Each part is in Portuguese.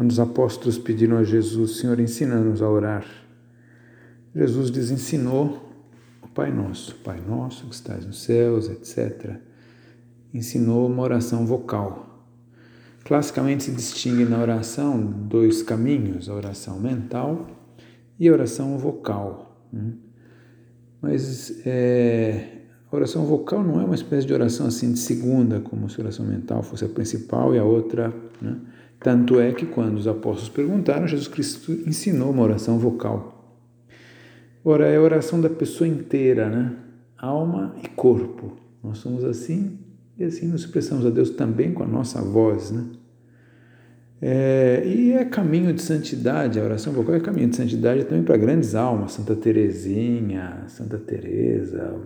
quando os apóstolos pediram a Jesus, Senhor, ensina-nos a orar, Jesus lhes ensinou o Pai Nosso, Pai Nosso que estás nos céus, etc. Ensinou uma oração vocal. Classicamente se distingue na oração dois caminhos, a oração mental e a oração vocal. Né? Mas é, a oração vocal não é uma espécie de oração assim de segunda, como se a oração mental fosse a principal e a outra. Né? Tanto é que quando os apóstolos perguntaram, Jesus Cristo ensinou uma oração vocal. Ora, é a oração da pessoa inteira, né? alma e corpo. Nós somos assim e assim nos expressamos a Deus também com a nossa voz. Né? É, e é caminho de santidade, a oração vocal é caminho de santidade também para grandes almas, Santa Teresinha, Santa Teresa,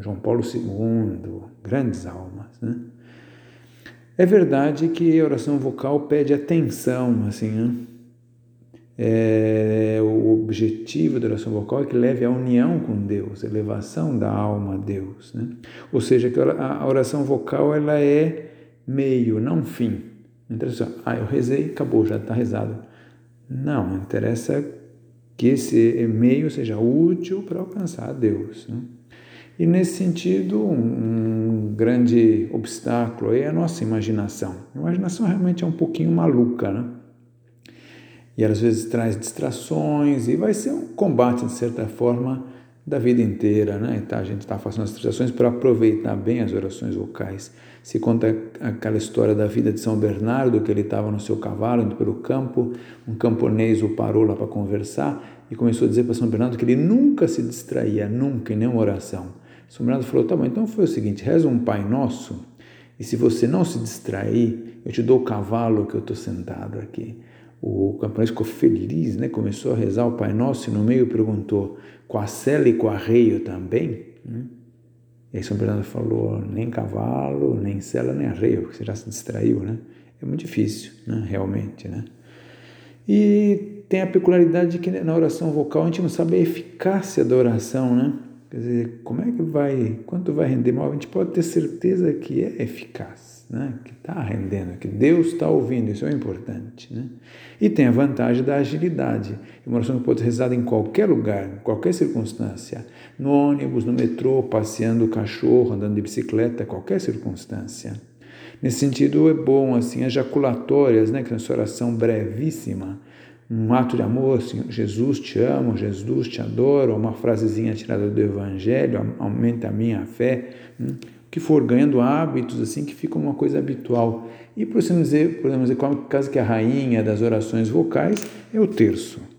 João Paulo II, grandes almas, né? É verdade que a oração vocal pede atenção, assim, né? É, o objetivo da oração vocal é que leve à união com Deus, elevação da alma a Deus, né? Ou seja, que a oração vocal ela é meio, não fim. Não interessa, ah, eu rezei, acabou, já está rezado. Não, interessa que esse meio seja útil para alcançar Deus. Né? E nesse sentido, um, grande obstáculo é a nossa imaginação. A imaginação realmente é um pouquinho maluca, né? E às vezes traz distrações e vai ser um combate, de certa forma, da vida inteira, né? Então, a gente está fazendo as distrações para aproveitar bem as orações vocais. Se conta aquela história da vida de São Bernardo, que ele estava no seu cavalo indo pelo campo, um camponês o parou lá para conversar e começou a dizer para São Bernardo que ele nunca se distraía, nunca, em nenhuma oração. São Bernardo falou: tá bom, então foi o seguinte: reza um Pai Nosso, e se você não se distrair, eu te dou o cavalo que eu estou sentado aqui. O camponês ficou feliz, né? começou a rezar o Pai Nosso e no meio perguntou: com a cela e com arreio também? Né? E aí São Bernardo falou: nem cavalo, nem cela, nem arreio, porque você já se distraiu, né? É muito difícil, né? realmente, né? E tem a peculiaridade de que na oração vocal a gente não sabe a eficácia da oração, né? Quer dizer, como é que vai, quanto vai render mal? A gente pode ter certeza que é eficaz, né? que está rendendo, que Deus está ouvindo, isso é importante. Né? E tem a vantagem da agilidade. Uma oração pode ser rezada em qualquer lugar, em qualquer circunstância, no ônibus, no metrô, passeando o cachorro, andando de bicicleta, qualquer circunstância. Nesse sentido, é bom assim, ejaculatórias, né, que é uma oração brevíssima, um ato de amor, assim, Jesus te amo, Jesus te adoro, uma frasezinha tirada do Evangelho, aumenta a minha fé, hum, que for ganhando hábitos assim que fica uma coisa habitual. E podemos dizer, podemos dizer, como caso que a rainha das orações vocais é o terço.